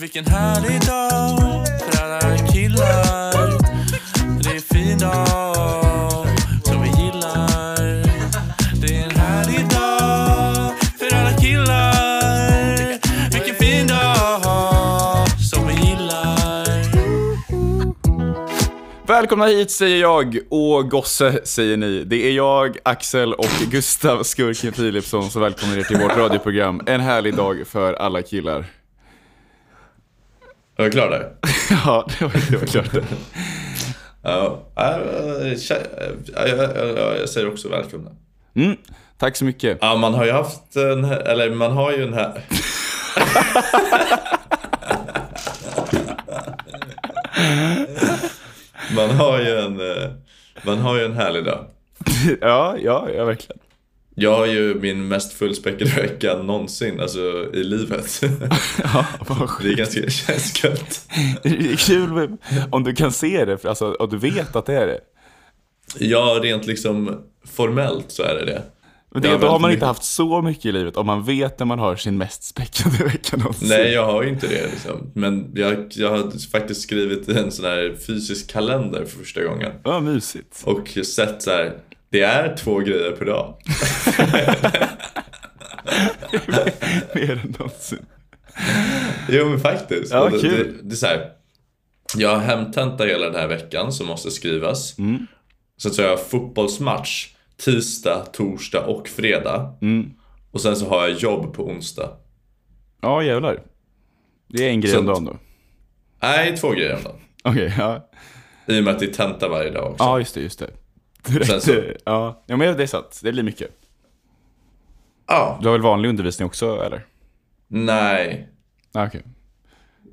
Vilken härlig dag för alla killar. Det är en fin dag som vi gillar. Det är en härlig dag för alla killar. Vilken fin dag som vi gillar. Välkomna hit säger jag och Gosse säger ni. Det är jag, Axel och Gustav Skurken Philipsson som välkomnar er till vårt radioprogram. En härlig dag för alla killar. Är du klar där? Ja, det var, det var klart det. Ja, äh, äh, jag, jag, jag säger också välkomna. Mm, tack så mycket. Ja, man har ju haft en, eller man har ju en här... man har ju en, eh, man har ju en härlig dag. Ja, ja, ja verkligen. Jag har ju min mest fullspäckade vecka någonsin, alltså i livet. Ja, Det är ganska, känns gött. Det är kul med, om du kan se det, för alltså, och du vet att det är det. Ja, rent liksom formellt så är det det. Men det, då har man inte haft så mycket i livet om man vet när man har sin mest späckade vecka någonsin. Nej, jag har ju inte det liksom. Men jag, jag har faktiskt skrivit en sån här fysisk kalender för första gången. Ja, mysigt. Och sett så här, det är två grejer per dag. Mer än någonsin. Jo men faktiskt. Ja, det. Det, det är så här, jag har hemtenta hela den här veckan som måste skrivas. Mm. Sen så har jag fotbollsmatch tisdag, torsdag och fredag. Mm. Och sen så har jag jobb på onsdag. Ja, jävlar. Det är en grej om dagen då. Nej, två grejer om dagen. Okej, ja. I och med att det är tenta varje dag också. Ja, just det, just det. Direkt, så- ja. ja, men det är sant. Det blir mycket. Ja. Du har väl vanlig undervisning också, eller? Nej. Ja, okej.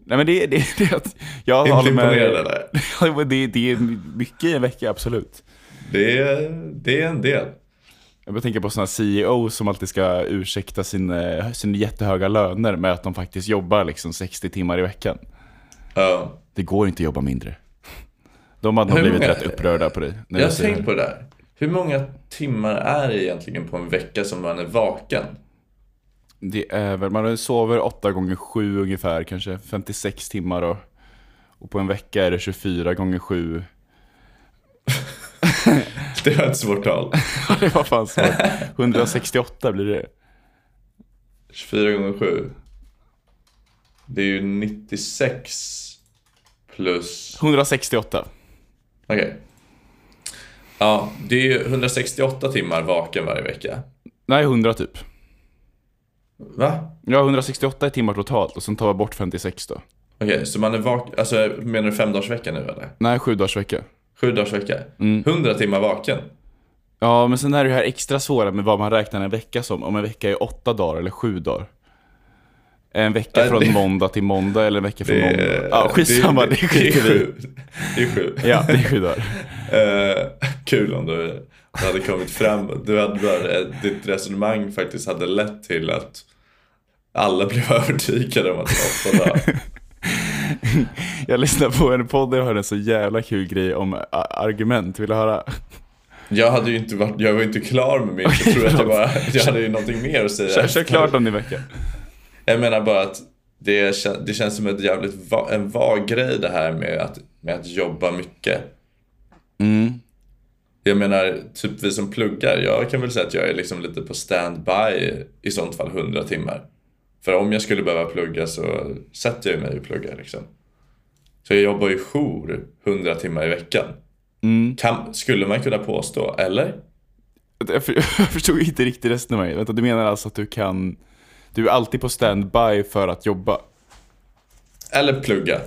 Nej, men det, det, det är att... Jag Inte håller med- men det, det är mycket i en vecka, absolut. Det är, det är en del. Jag bara tänker på sådana CEO som alltid ska ursäkta sin, eh, sin jättehöga löner med att de faktiskt jobbar liksom 60 timmar i veckan. Ja. Det går inte att jobba mindre. De hade nog blivit många- rätt upprörda på dig. Jag har tänkt på det där. Hur många timmar är det egentligen på en vecka som man är vaken? Det är väl, man sover 8 gånger 7 ungefär, kanske 56 timmar och, och på en vecka är det 24 gånger 7. Det var ett svårt tal. det var fan så. 168 blir det. 24 gånger 7. Det är ju 96 plus... 168. Okej. Ja, det är ju 168 timmar vaken varje vecka. Nej, 100 typ. Va? Ja, 168 timmar totalt och sen tar jag bort 56 då. Okej, så man är vaken... Alltså menar du femdagarsvecka nu eller? Nej, 7 dagars vecka. Sju dagars vecka? Mm. 100 timmar vaken? Ja, men sen är det här extra svåra med vad man räknar en vecka som. Om en vecka är 8 dagar eller 7 dagar. En vecka Nej, från det- måndag till måndag eller en vecka från Det måndag. Ja, skitsamma, det, det, skiter är vi sju. Det är sju. Ja, det är 7 dagar. Eh, kul om du hade kommit fram, du hade bara, eh, ditt resonemang faktiskt hade lett till att alla blev övertygade om att det var åtta dagar. Jag lyssnade på en podd och hörde en så jävla kul grej om argument. Vill du höra? Jag hade ju inte varit, jag var inte klar med min, jag tror att jag bara, jag hade ju någonting mer att säga. Kör, kör klart om din vecka. Jag menar bara att det, det känns som ett jävligt va, en vag grej det här med att, med att jobba mycket. Mm. Jag menar, typ vi som pluggar, jag kan väl säga att jag är liksom lite på standby i sånt fall 100 timmar. För om jag skulle behöva plugga så sätter jag mig och pluggar liksom. Så jag jobbar ju jour 100 timmar i veckan. Mm. Kan, skulle man kunna påstå, eller? Jag för- jag förstod inte riktigt resonemanget. Vänta, du menar alltså att du kan... Du är alltid på standby för att jobba. Eller plugga.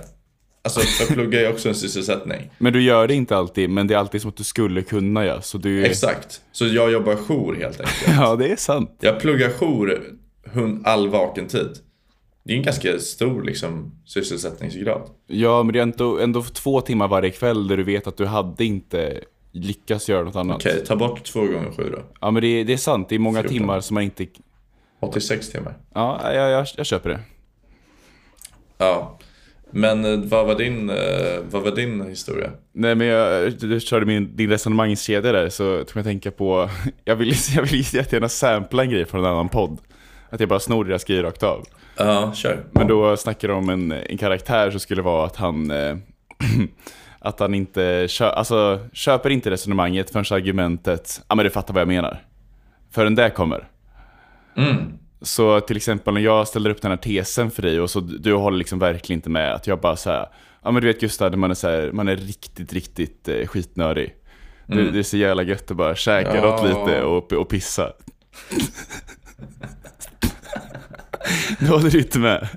Alltså, för plugga är också en sysselsättning. Men du gör det inte alltid, men det är alltid som att du skulle kunna göra. Så du... Exakt. Så jag jobbar jour helt enkelt. Ja, det är sant. Jag pluggar jour all vaken tid. Det är en ganska stor liksom, sysselsättningsgrad. Ja, men det är ändå, ändå två timmar varje kväll där du vet att du hade inte lyckats göra något annat. Okej, ta bort två gånger sju då. Ja, men det är, det är sant. Det är många 14. timmar som man inte... 86 timmar. Ja, jag, jag, jag köper det. Ja. Men eh, vad var din, eh, vad var din historia? Nej, men jag, du körde min, din resonemangskedja där, så tog jag tänka på... Jag vill, jag vill jättegärna sampla en grej från en annan podd. Att jag bara snor deras grejer rakt av. Ja, kör. Men då snackar de om en, en karaktär som skulle vara att han eh, att han inte kö, alltså, köper inte resonemanget förrän argumentet, ja men du fattar vad jag menar. Förrän det kommer. Mm. Så till exempel när jag ställer upp den här tesen för dig och så du håller liksom verkligen inte med att jag bara säger ja men du vet Gustav, man är, så här, man är riktigt, riktigt eh, skitnödig. Det, det är så jävla gött att bara käka Ja. något lite och, och pissa. Då håller du inte med.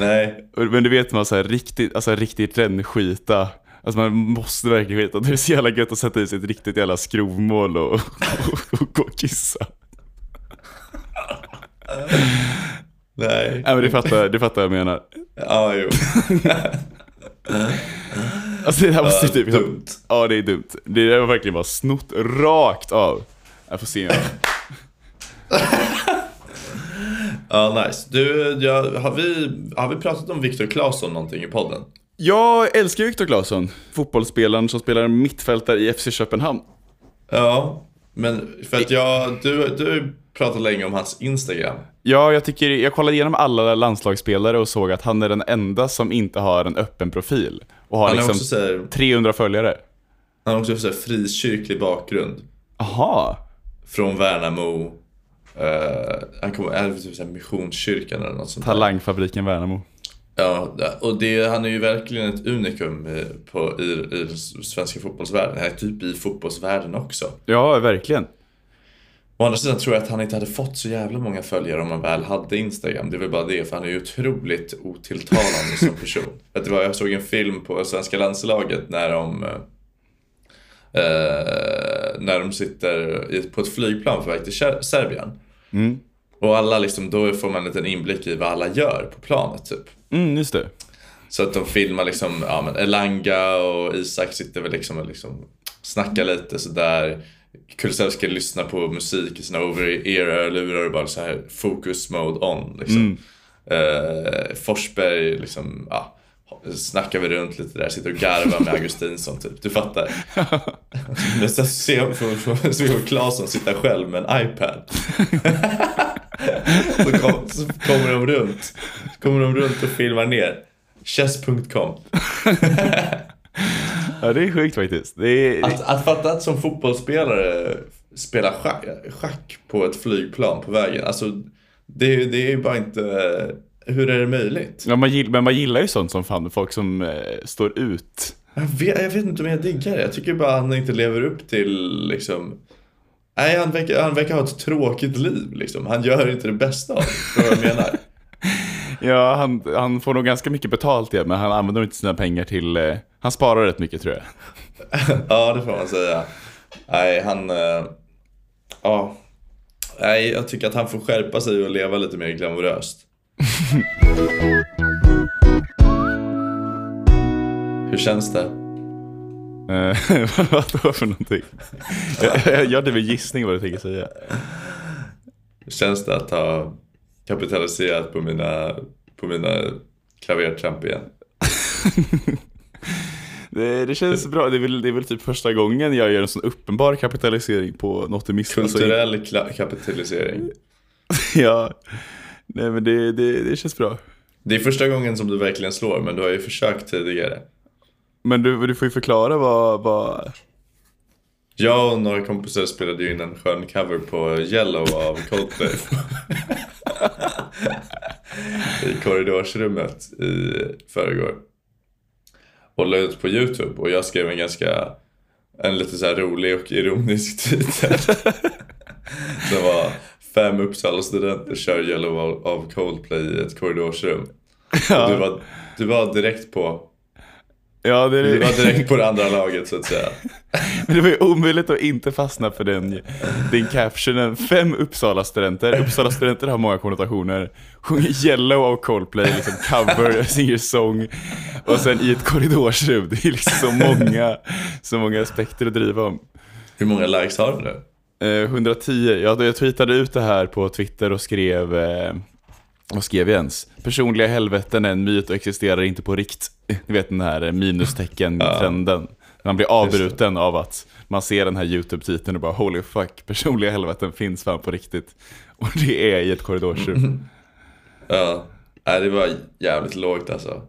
Nej. Och- Men du vet man så här riktigt, alltså riktigt rännskita. Alltså man måste verkligen skita. Det är så jävla gött att sätta i sig ett riktigt jävla skrovmål och, och, och gå och kissa. Nej. Nej men du fattar, du fattar vad jag menar. Ja, jo. Alltså det här Ja, typ... dumt. Ja det är dumt. Det där var verkligen bara snott rakt av. Jag får se. jag- Ja, nice. Du, ja, har, vi, har vi pratat om Viktor Claesson någonting i podden? Jag älskar Viktor Claesson. Fotbollsspelaren som spelar mittfältare i FC Köpenhamn. Ja, men för att jag, du, du pratade länge om hans Instagram. Ja, jag tycker, jag kollade igenom alla landslagsspelare och såg att han är den enda som inte har en öppen profil. Och har Han liksom också, så här, 300 följare. han har också så här frikyrklig bakgrund. Aha. Från Värnamo. Uh, han kommer, det typ Missionskyrkan eller något sånt där. Talangfabriken Värnamo. Ja, och det, han är ju verkligen ett unikum i, på, i, i svenska fotbollsvärlden. Han är typ i fotbollsvärlden också. Ja, verkligen. Å andra sidan tror jag att han inte hade fått så jävla många följare om han väl hade Instagram. Det är väl bara det, för han är ju otroligt otilltalande som person. Att det var, jag såg en film på svenska landslaget när de eh, när de sitter i, på ett flygplan på väg till Ser- Serbien. Mm. Och alla liksom, då får man en liten inblick i vad alla gör på planet typ. Mm, just det. Så att de filmar liksom, ja men Elanga och Isak sitter väl liksom och liksom snackar lite sådär. Kulusevski lyssnar på musik i sina over-ear-lurar och bara så här focus mode on liksom. Eh, Forsberg liksom, ja, snackar vi runt lite där, sitter och garvar med Augustinsson typ. Du fattar. Men sen ser får- ser vi Claesson sitta själv med en iPad. så, kom, så kommer de runt. Så kommer de runt och filmar ner. Chess.com. Ja, det är sjukt faktiskt. Är... Att, att fatta att som fotbollsspelare spela schack, schack på ett flygplan på vägen. Alltså, det, det är ju bara inte... Hur är det möjligt? Ja, man gillar, men man gillar ju sånt som fan, folk som eh, står ut. Jag vet, jag vet inte om jag diggar det. Jag tycker bara han inte lever upp till liksom... Nej, han verkar, han verkar ha ett tråkigt liv liksom. Han gör inte det bästa av det. Vad jag menar? Ja, han, han får nog ganska mycket betalt igen, men han använder inte sina pengar till... Eh, han sparar rätt mycket tror jag. ja, det får man säga. Nej, han... eh, ja. Nej, jag tycker att han får skärpa sig och leva lite mer glamoröst. Hur känns det? Eh, vad då för någonting? jag, jag, jag hade väl gissning vad du tänker säga. Hur känns det att ha kapitaliserat på mina, på mina klavertramp igen? Det, det känns bra. Det är, väl, det är väl typ första gången jag gör en sån uppenbar kapitalisering på något i miss. Alltså, Kulturell kapitalisering. ja. Nej men det, det, det känns bra. Det är första gången som du verkligen slår, men du har ju försökt tidigare. Men du, du får ju förklara vad... vad... Jag och några kompisar spelade ju in en skön cover på Yellow av Coldplay. I korridorsrummet i förrgår. Och la ut på YouTube och jag skrev en ganska, en lite så rolig och ironisk titel. Det var fem Uppsala studenter kör Yellow av- Coldplay i ett korridorsrum. Och du, var, du var direkt på, Ja, det, det, var direkt på det andra laget så att säga. men det var ju omöjligt att inte fastna för den, den captionen. Fem Uppsala-studenter. Uppsala-studenter har många konnotationer. Sjunger Yellow av Coldplay, liksom cover, singer sång. Och sen i ett korridorsrum. Det är liksom så många, så många aspekter att driva om. Hur många likes har du nu? Eh, 110. Jag, jag tweetade ut det här på Twitter och skrev, eh, vad skrev jag ens? Personliga helveten är en myt och existerar inte på rikt. Ni vet den här minustecken-trenden. Man blir avbruten av att man ser den här YouTube-titeln och bara holy fuck, personliga helveten finns fan på riktigt. Och det är i ett korridorsrum. Ja, nej, det var jävligt lågt alltså.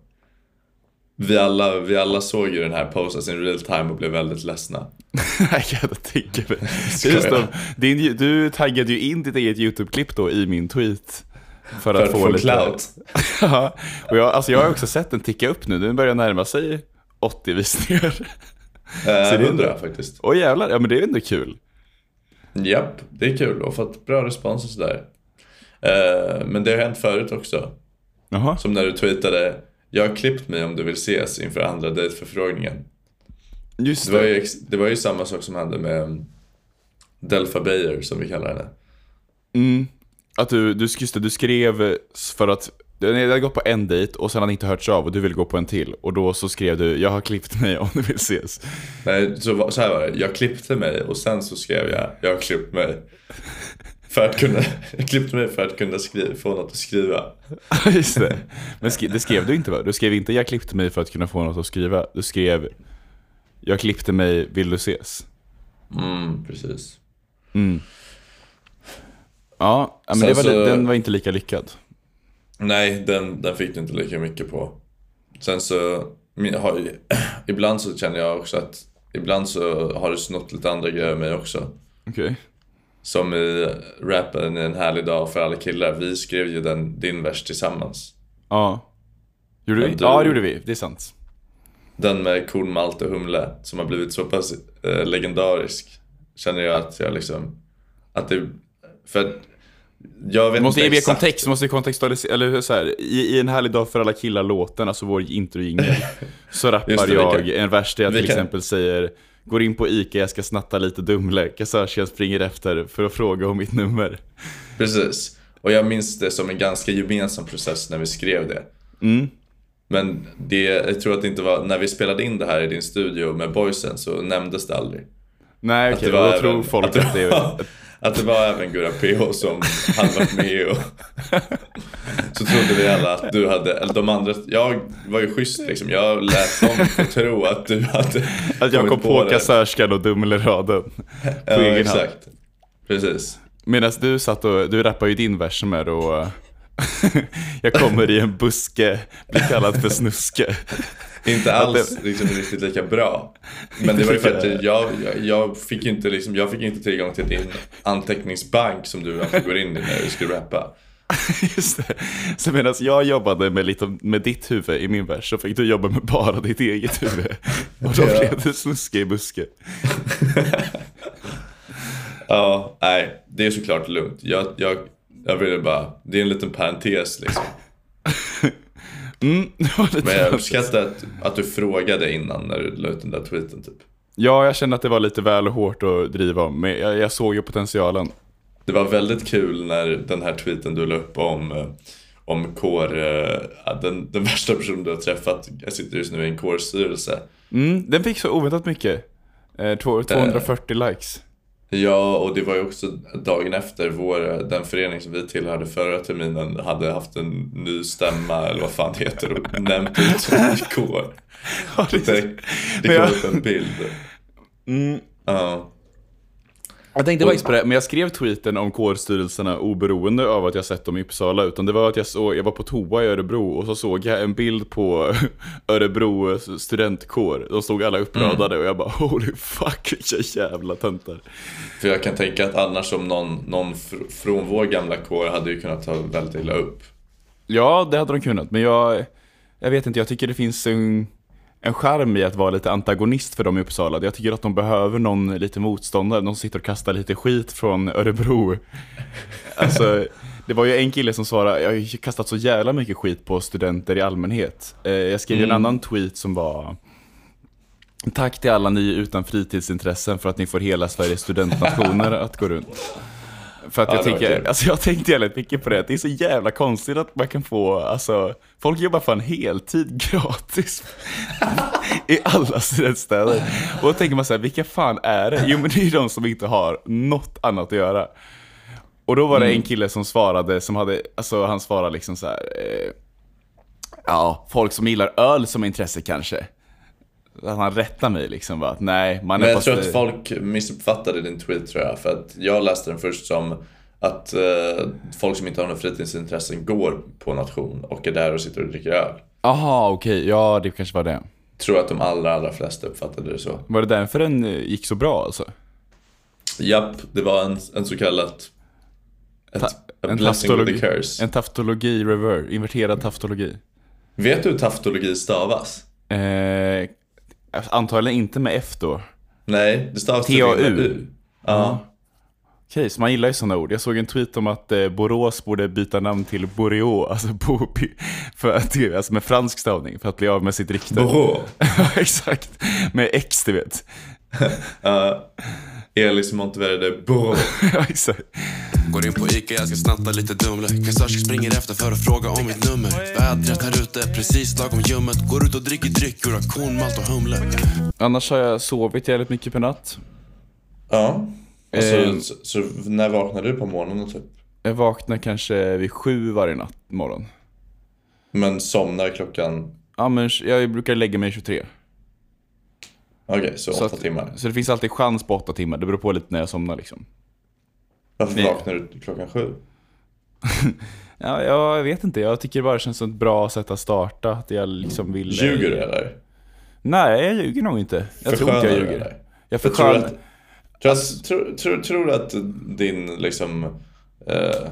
Vi alla, vi alla såg ju den här posten in real time och blev väldigt ledsna. Jag kan tänka mig. Just det, din, du taggade ju in ditt eget YouTube-klipp då i min tweet. För att, För att få, få lite... clout. ja, och jag, alltså jag har också sett den ticka upp nu. Den börjar närma sig 80 visningar. Eh, det är 100 faktiskt. Åh jävlar, ja men det är ändå kul. Japp, det är kul och fått bra respons och sådär. Eh, men det har hänt förut också. Jaha. Som när du tweetade Jag har klippt mig om du vill ses inför andra dejtförfrågningen. Just Det var, det. ju, ex- det var ju samma sak som hände med um, Delpha Bayer som vi kallar henne. Mm. Att du, du, just det, du skrev för att du hade gått på en dejt och sen hade inte hörts av och du ville gå på en till. Och då så skrev du, jag har klippt mig om du vill ses. Nej, så, så här var det. Jag klippte mig och sen så skrev jag Jag har klippt mig. För att kunna, jag klippte mig för att kunna skriva, få något att skriva. just det. Men skri, det skrev du inte va? Du skrev inte, jag klippte mig för att kunna få något att skriva. Du skrev, jag klippte mig, vill du ses? Mm, precis. Mm. Ja, men var, så- den var inte lika lyckad. Nej, den, den fick du inte lika mycket på. Sen så, har, ju- ibland så känner jag också att ibland så har du snott lite andra grejer av mig också. Okej. Som i rappen i en härlig dag för alla killar. Vi skrev ju den, din vers tillsammans. Ja. Gjorde vi? du- Ja, det gjorde vi. Det är sant. Den med korn, malt och humle som har blivit så pass eh, legendarisk. Känner jag att jag liksom, att det, för jag måste ge kontext, måste kontextualisera, eller så här, i, i en härlig dag för alla killar-låten, alltså vår introjingel, så rappar det, jag kan- en vers där jag till kan- exempel säger Går in på Ica, jag ska snatta lite Dumle, kassörskan springer efter för att fråga om mitt nummer. Precis. Och jag minns det som en ganska gemensam process när vi skrev det. Mm. Men det, jag tror att det inte var, när vi spelade in det här i din studio med boysen så nämndes det aldrig. Nej okej, var då tror folk att det att det är... var- Att det var även Gurra PH som hade varit med och så trodde vi alla att du hade, eller de andra, jag var ju schysst liksom. Jag lät dem tro att du hade Att jag kom på det. kassörskan och Dumle-raden. På Ja, egen hand. exakt. Precis. Medan du satt och, du rappar ju din vers som är då Jag kommer i en buske, blir kallad för snuske. Inte alls liksom, riktigt lika bra. Men det var ju för att jag, jag, fick inte, liksom, jag fick inte tillgång till din anteckningsbank som du alltid går in i när du ska rappa. Just det. Så medan jag jobbade med, lite, med ditt huvud i min vers så fick du jobba med bara ditt eget huvud. Och då blev det snuske i buske. Ja, nej, det är såklart lugnt. Jag, jag, jag ville bara, det är en liten parentes liksom. Mm, Men jag uppskattar att, att du frågade innan när du la ut den där tweeten typ. Ja, jag kände att det var lite väl hårt att driva om, men jag, jag såg ju potentialen. Det var väldigt kul när den här tweeten du la upp om, eh, om kår, eh, den, den värsta personen du har träffat. Jag sitter just nu i en kårstyrelse. Mm, den fick så oväntat mycket. Eh, två- 240 likes. Ja, och det var ju också dagen efter vår, den förening som vi tillhörde förra terminen hade haft en ny stämma, eller vad fan det heter, och nämnt ut kår. Ja, det Det, kom jag- upp en bild. Mm, Ja. Jag tänkte faktiskt på det, men jag skrev tweeten om kårstyrelserna oberoende av att jag sett dem i Uppsala, utan det var att jag såg, jag var på toa i Örebro och så såg jag en bild på Örebro studentkår. De stod alla uppradade och jag bara holy fuck vilka jävla töntar. För jag kan tänka att annars om någon, någon fr- från vår gamla kår hade ju kunnat ta väldigt illa upp. Ja, det hade de kunnat, men jag, jag vet inte, jag tycker det finns en, en charm i att vara lite antagonist för dem i Uppsala. Jag tycker att de behöver någon lite motståndare, någon som sitter och kastar lite skit från Örebro. Alltså, det var ju en kille som svarade, jag har kastat så jävla mycket skit på studenter i allmänhet. Eh, Jag skrev ju en Mm. annan tweet som var Tack till alla ni utan fritidsintressen för att ni får hela Sveriges studentnationer att gå runt. För att Ja, jag tänker, alltså jag tänkte jävligt mycket på det, det är så jävla konstigt att man kan få, alltså, folk jobbar fan heltid gratis i alla studentstäder. Och då tänker man så här, vilka fan är det? Jo men det är ju de som inte har något annat att göra. Och då var det en kille som svarade, som hade, alltså han svarade liksom så här, eh, ja, folk som gillar öl som intresse kanske. Att han rättar mig liksom bara att nej, man är Men jag tror att folk missuppfattade din tweet tror jag. För att jag läste den först som att eh, folk som inte har några fritidsintressen går på nation och är där och sitter och dricker öl. Aha, okej, ja det kanske var det. Tror att de allra, allra flesta uppfattade det så. Var det därför den eh, gick så bra alltså? Japp, det var en, en så kallad... Ett, Ta- en taftologi. En taftologi rever, inverterad taftologi. Vet du hur taftologi stavas? Eh, antagligen inte med F då. Nej, det stavas T-A-U. U. Ja. Okej, så man gillar ju sådana ord. Jag såg en tweet om att eh, Borås borde byta namn till Boreau, alltså, bo, för att, alltså med fransk stavning, för att bli av med sitt rykte. Borås. Ja, exakt. Med X, du vet. Uh, Elis Monteverde Borås. ja, exakt. Går in på Ica, jag ska snatta lite Dumle Kassörska springer efter för att fråga om mitt nummer Vädret här ute, precis lagom ljummet Går ut och dricker dryck ur aktion, malt och humle Annars har jag sovit jävligt mycket på natt. Ja. Och så, Ehm. så, så när vaknade du på morgonen typ? Jag vaknar kanske vid sju varje natt, morgon. Men somnar klockan... Ja, men jag brukar lägga mig 23. Okej, så, Så åtta att- timmar. Så det finns alltid chans på åtta timmar. Det beror på lite när jag somnar liksom. Varför Nej. vaknar du klockan sju? Ja, jag vet inte. Jag tycker det bara känns som ett bra sätt att starta. Att jag liksom vill... Ljuger du eller? Nej, jag ljuger nog inte. Jag tror inte jag ljuger. eller? Jag För tror, förskönar... att, tror, att, tror, tror, tror du att din liksom eh,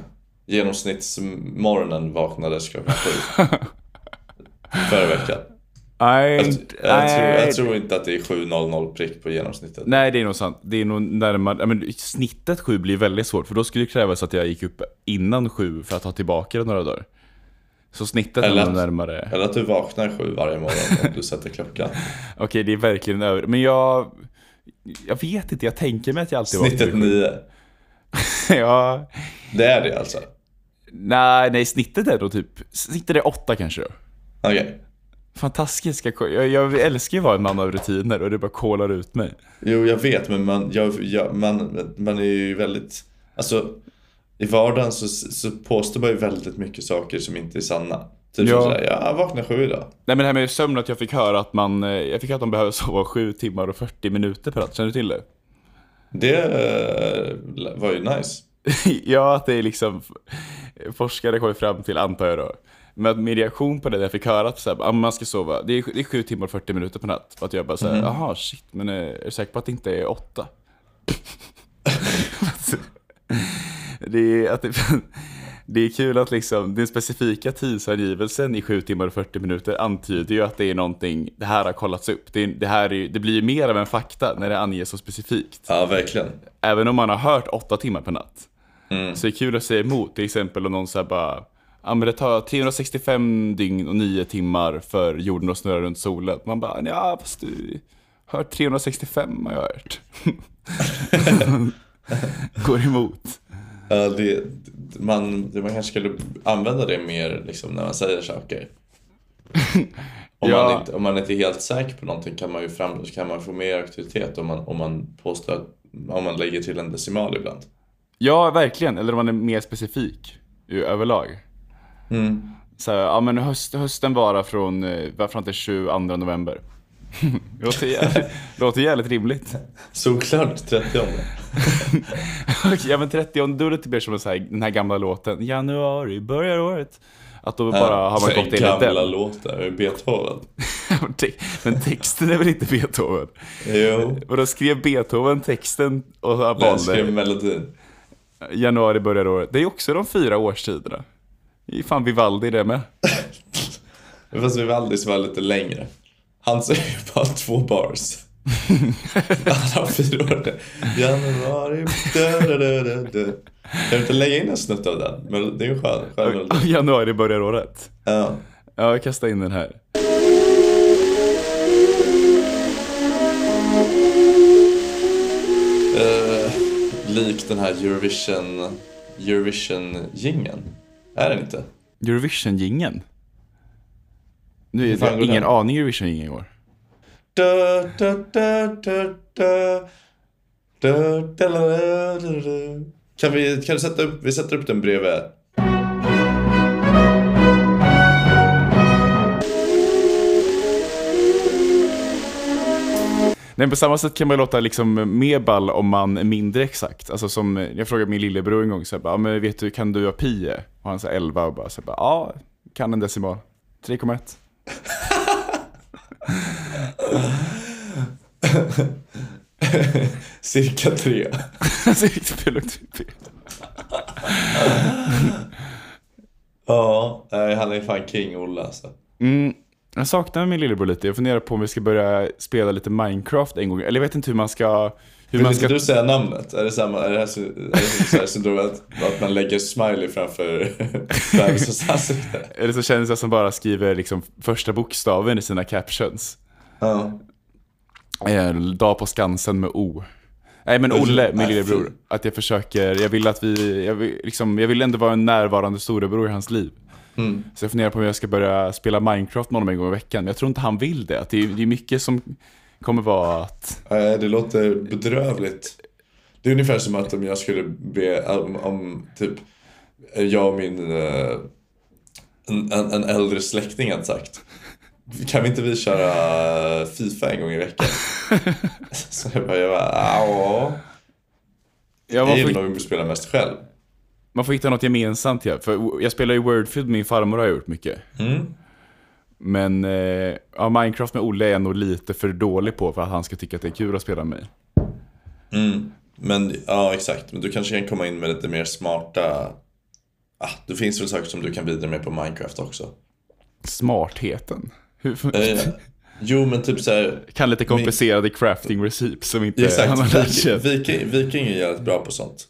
genomsnittsmorgonen vaknades klockan sju? Förra veckan. Jag, jag, tror, jag tror inte att det är 7.00 prick på genomsnittet. Nej, det är nog sant. Det är nog närmare... Men snittet sju blir väldigt svårt. För då skulle det krävas att jag gick upp innan sju för att ta tillbaka det några dagar. Så snittet är Eller att- närmare... Eller att du vaknar sju varje morgon om du sätter klockan. Okej, det är verkligen över. Men jag... Jag vet inte, jag tänker mig att jag alltid Snittet vaknar nio. sju. ja... Det är det alltså? Nej, nej, snittet är då typ... Snittet är åtta kanske då. Okej. Fantastiska... Jag, jag älskar ju att vara en man av rutiner och det bara kolar ut mig. Jo, jag vet, men man, jag, jag, man, man är ju väldigt... Alltså, i vardagen så, så påstår man ju väldigt mycket saker som inte är sanna. Typ Ja. sådär, ja, jag vaknar sju idag. Nej men det här med sömn, att jag fick höra att man... eh, Jag fick höra att man behöver sova sju timmar och 40 minuter per natt. Känner du till det? Det eh, var ju nice. ja, att det är liksom... Forskare kom ju fram till, antar jag då. Men min reaktion på det, när jag fick höra att så här, ah, man ska sova, det är, det är sju timmar och 40 minuter per natt. Att jag bara såhär, jaha shit, men är, är du säker på att det inte är åtta? det, är, att det, det är kul att liksom, den specifika tidsangivelsen i sju timmar och 40 minuter antyder ju att det är någonting, det här har kollats upp. Det, det, här är, det blir ju mer av en fakta när det anges så specifikt. Ja, verkligen. Även om man har hört åtta timmar per natt. Mm. Så det är kul att säga emot, till exempel om någon säger bara Ja men det tar 365 dygn och 9 timmar för jorden att snurra runt solen. Man bara, ja fast du hört 365 har jag hört. Går emot. Ja, det, man, man kanske skulle använda det mer liksom, när man säger saker. Om, Ja. man inte, om man inte är helt säker på någonting kan man ju fram, kan man få mer auktoritet om man, om man påstår att, om man lägger till en decimal ibland. Ja verkligen, eller om man är mer specifik överlag. Mm. Så här, ja men höst, hösten varar från, fram till 22 november. låter, jävligt, låter jävligt rimligt. Såklart 30 ja men 30 då är det mer som så här, den här gamla låten, januari börjar året. Att då bara har man gått enligt Gamla den. låtar, Beethoven. men texten är väl inte Beethoven? Jo, Och då skrev Beethoven texten och jag skrev valde melodin. januari börjar året. Det är också de fyra årstiderna. Det är fan Vivaldi det med. Fast Vivaldis var lite längre. Han säger ju bara två bars. Han har fyra år. Januari, da, da, da, da, da. Kan du inte lägga in en snutt av den? Men det är ju skön, skön januari börjar året. Ja. Ja, jag kastar in den här. Eh, lik den här Eurovision, Eurovision-jingeln. Är den inte? Eurovision-jingeln. Nu är går ingen den? aning Eurovision-jingeln i år. Da, da, da, da, da. Da, da, da, da, da, da. Kan vi, kan du sätta upp, vi sätter upp den bredvid. Nej, på samma sätt kan man låta liksom mer ball om man är mindre exakt. Alltså som, jag frågade min lillebror en gång, så här, bara, men vet du, kan du vad pi? Och han sa 11 och bara, så här, ja, kan en decimal. 3,1. Cirka tre. Riktigt fel typ. Ja, han är fan king Olle alltså. Mm, jag saknar min lillebror lite. Jag funderar på om vi ska börja spela lite Minecraft en gång. Eller jag vet inte hur man ska... Hur Vill man ska... du säga namnet? Är det samma, är det här, sy- är det så här syndromet att man lägger smiley framför bebisens ansikte? Eller så känns det som bara skriver liksom första bokstaven i sina captions. Ja. Eh, dag på Skansen med O. Nej men Olle, min lillebror. Att jag försöker, jag vill att vi, jag vill, liksom, jag vill ändå vara en närvarande storebror i hans liv. Mm. Så jag funderar på om jag ska börja spela Minecraft med honom en gång i veckan. Men jag tror inte han vill det. Att det, är, det är mycket som kommer vara att... Nej, det låter bedrövligt. Det är ungefär som att om jag skulle be om, om typ jag och min eh, en, en, en äldre släkting hade sagt kan vi inte vi köra Fifa en gång i veckan? Så jag bara, jag bara ja. Ja, Jag gillar nog att spela mest själv. Man får hitta något gemensamt ja. För jag spelar ju Wordfeud min farmor har gjort mycket. Mm. Men eh, ja, Minecraft med Olle är jag nog lite för dålig på för att han ska tycka att det är kul att spela med mig. Mm. Men ja, exakt. Men du kanske kan komma in med lite mer smarta... Ah, det finns väl saker som du kan bidra med på Minecraft också. Smartheten. Hur, Eh, jo, men typ så här. kan lite komplicerade crafting recipes som inte Exakt, han har lärt sig. Viking, Viking är jävligt bra på sånt.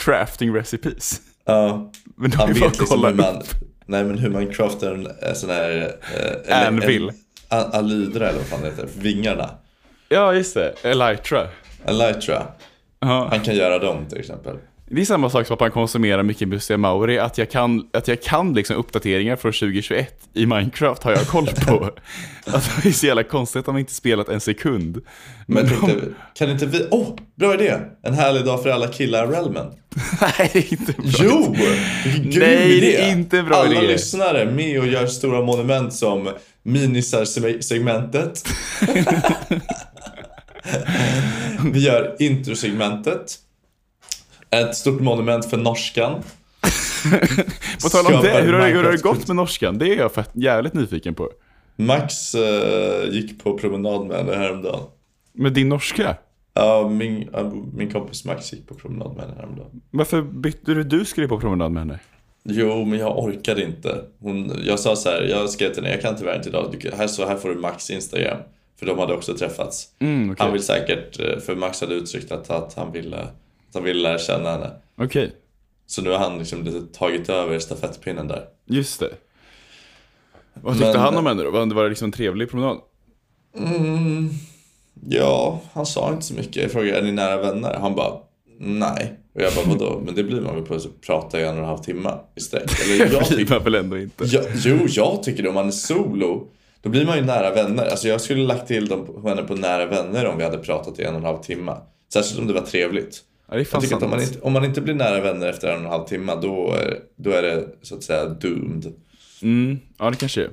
Crafting recipes. Ja, Men han vet liksom hur man, upp. nej men hur man craftar en, en sån här... Eh, Anvil. Alydra eller vad fan heter, vingarna. Ja, just det. Elytra. Elytra, Ja. han kan göra dem till exempel. Det är samma sak som att man konsumerar mycket Mustiga Mauri, att jag kan, att jag kan liksom uppdateringar från 2021 i Minecraft har jag koll på. alltså, det är så jävla konstigt att de inte spelat en sekund. Men Men de... tänkte, kan inte vi... Åh, oh, bra idé! En härlig dag för alla killar i Realmen. Nej, det är inte bra. Jo! Grym Nej, idé! det är inte bra Alla idé. lyssnare med och gör stora monument som minisar-segmentet. Vi gör introsegmentet. Ett stort monument för norskan. På tal om det, hur har hur har det gått med norskan? Det är jag fett, jävligt nyfiken på. Max eh, gick på promenad med henne häromdagen. Med din norska? Ja, min, ja, min kompis Max gick på promenad med henne häromdagen. Varför bytte du du skulle på promenad med henne? Jo, men jag orkade inte. Hon, jag sa så här, jag skrev till henne, jag kan tyvärr inte idag. Du, här, så här får du Max Instagram. För de hade också träffats. Mm, okej. Han vill säkert, eh, för Max hade uttryckt att, att han ville han ville lära känna henne. Okej, Så nu har han liksom lite tagit över stafettpinnen där. just det. Vad tyckte Men- han om henne då? Var det var liksom en trevlig promenad? Mm, ja, han sa inte så mycket. Jag frågade, är ni nära vänner? Han bara, nej. Och jag bara, vadå? Men det blir man väl på att prata i en och en halv timme i sträck. Eller jag Jag blir man väl ändå inte. ja, jo, jag tycker det. Om man är solo, då blir man ju nära vänner. Alltså jag skulle lagt till dem henne på nära vänner om vi hade pratat i en och en halv timme. Särskilt om det var trevligt. Ja, det är fan att om man, sant. inte, om man inte blir nära vänner efter en och en halv timme, då är, då är det så att säga doomed. Mm, ja, det kanske är.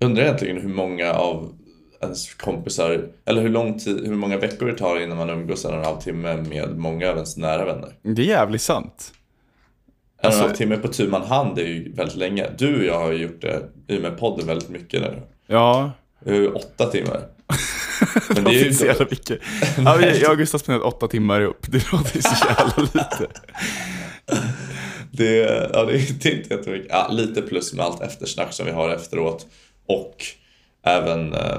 Undrar egentligen hur många av ens kompisar, eller hur lång tid, hur många veckor det tar innan man umgås en och en halv timme med många av ens nära vänner. Det är jävligt sant. En och en Alltså- halv timme på tu man hand är ju väldigt länge. Du och jag har ju gjort det i och med podden väldigt mycket nu. Ja, ju åtta timmar. Men det är ju så jävla mycket. Ja, jag och Gustav har spenderat åtta timmar ihop. Det låter så jävla lite. Det, ja, det, är, det är inte jättemycket. Ja, lite plus med allt eftersnack som vi har efteråt. Och även, eh,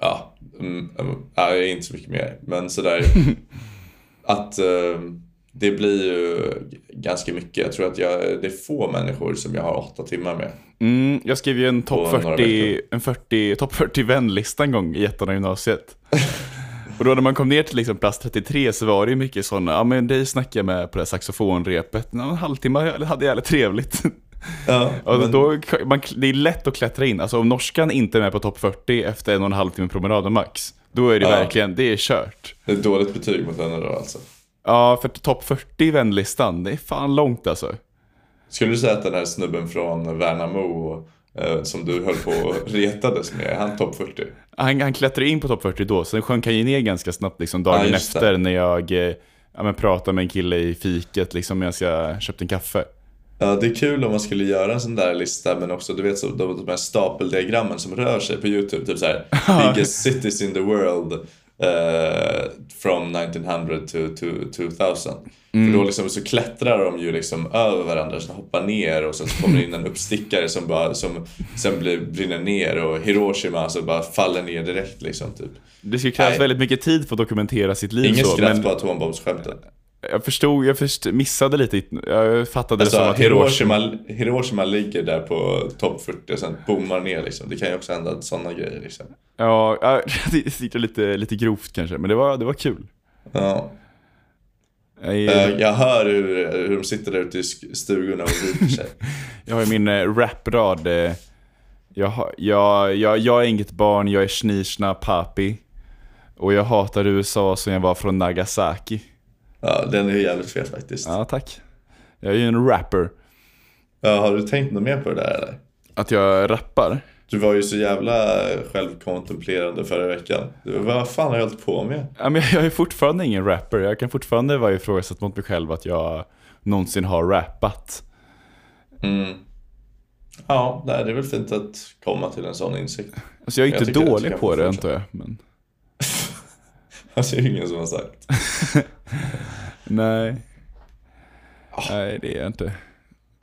ja, mm, ja, det är inte så mycket mer. Men sådär, att eh, det blir ju ganska mycket. Jag tror att jag, det är få människor som jag har åtta timmar med. Mm, jag skrev ju en topp På några 40, en 40, top 40 vänlista en gång i ettan av gymnasiet. Och då när man kom ner till liksom plats 33 så var det ju mycket sådana, ja men dig snackade jag med på det här saxofonrepet, en halvtimme jag hade jävligt trevligt. Ja, men, då, man, det är lätt att klättra in, alltså om norskan inte är med på topp 40 efter en och en halv timme promenad max, då är det Ja. verkligen, det är kört. det är ett dåligt betyg mot henne då alltså. Ja, för topp 40 i vänlistan, det är fan långt alltså. Skulle du säga att den här snubben från Värnamo eh, som du höll på och retades med. Är han topp 40? Han, han klättrade in på topp 40 då, sen sjönk han ju ner ganska snabbt liksom dagen Ja, efter när jag eh, ja, men, pratade med en kille i fiket liksom medan jag köpte en kaffe. Ja, det är kul om man skulle göra en sån där lista men också du vet så, de, de här stapeldiagrammen som rör sig på YouTube. Typ såhär, biggest cities in the world eh, from 1900 to, to 2000. För då liksom, så klättrar de ju liksom över varandra, så hoppar ner och sen så kommer det in en uppstickare som, bara, som sen blir, brinner ner och Hiroshima så bara faller ner direkt liksom. Typ. Det skulle krävas Nej. väldigt mycket tid för att dokumentera sitt liv Inget så, skratt men på atombombsskämten. Jag förstod, jag först, missade lite, jag fattade det som Alltså, att Hiroshima... Hiroshima, Hiroshima ligger där på topp 40 och sen bommar ner liksom. Det kan ju också hända sådana grejer liksom. Ja, det sitter lite, lite grovt kanske, men det var, det var kul. Ja. Jag, Eh, Jag hör hur, hur de sitter där ute i stugorna och viker sig. jag har ju min eh, raprad. Eh, jag, har- jag, jag, jag är inget barn, jag är snishna papi. Och jag hatar USA som jag var från Nagasaki. Ja, den är jävligt fet faktiskt. Ja. Ja, tack. Jag är ju en rapper. har du tänkt något mer på det där eller? Att jag rappar. Du var ju så jävla självkontemplerande förra veckan. Vad fan har jag hållit på med? Ja, men jag är fortfarande ingen rapper. Jag kan fortfarande vara ifrågasatt mot mig själv att jag någonsin har rappat. Mm. Ja, det är väl fint att komma till en sån insikt. Alltså jag är Jag inte du dålig på det antar jag. Men... Alltså, det är ingen som har sagt. Nej. Nej, det är jag inte.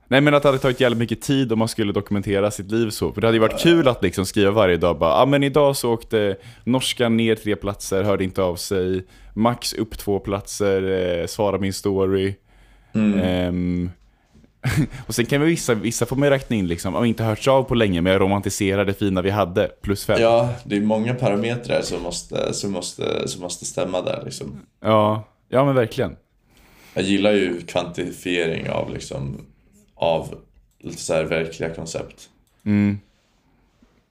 Nej, men att det hade tagit jävligt mycket tid om man skulle dokumentera sitt liv så. För det hade ju varit kul att liksom skriva varje dag bara, ja ah, men idag så åkte norskan ner tre platser, hörde inte av sig. Max upp två platser, eh, svara min story. Ehm, och sen kan vi vissa, vissa får man räkna in liksom, om inte hörts av på länge, men jag romantiserar det fina vi hade, plus fem. Ja, det är många parametrar som måste, som måste, som måste stämma där liksom. ja, ja men verkligen. Jag gillar ju kvantifiering av liksom av lite så verkliga koncept. Mm.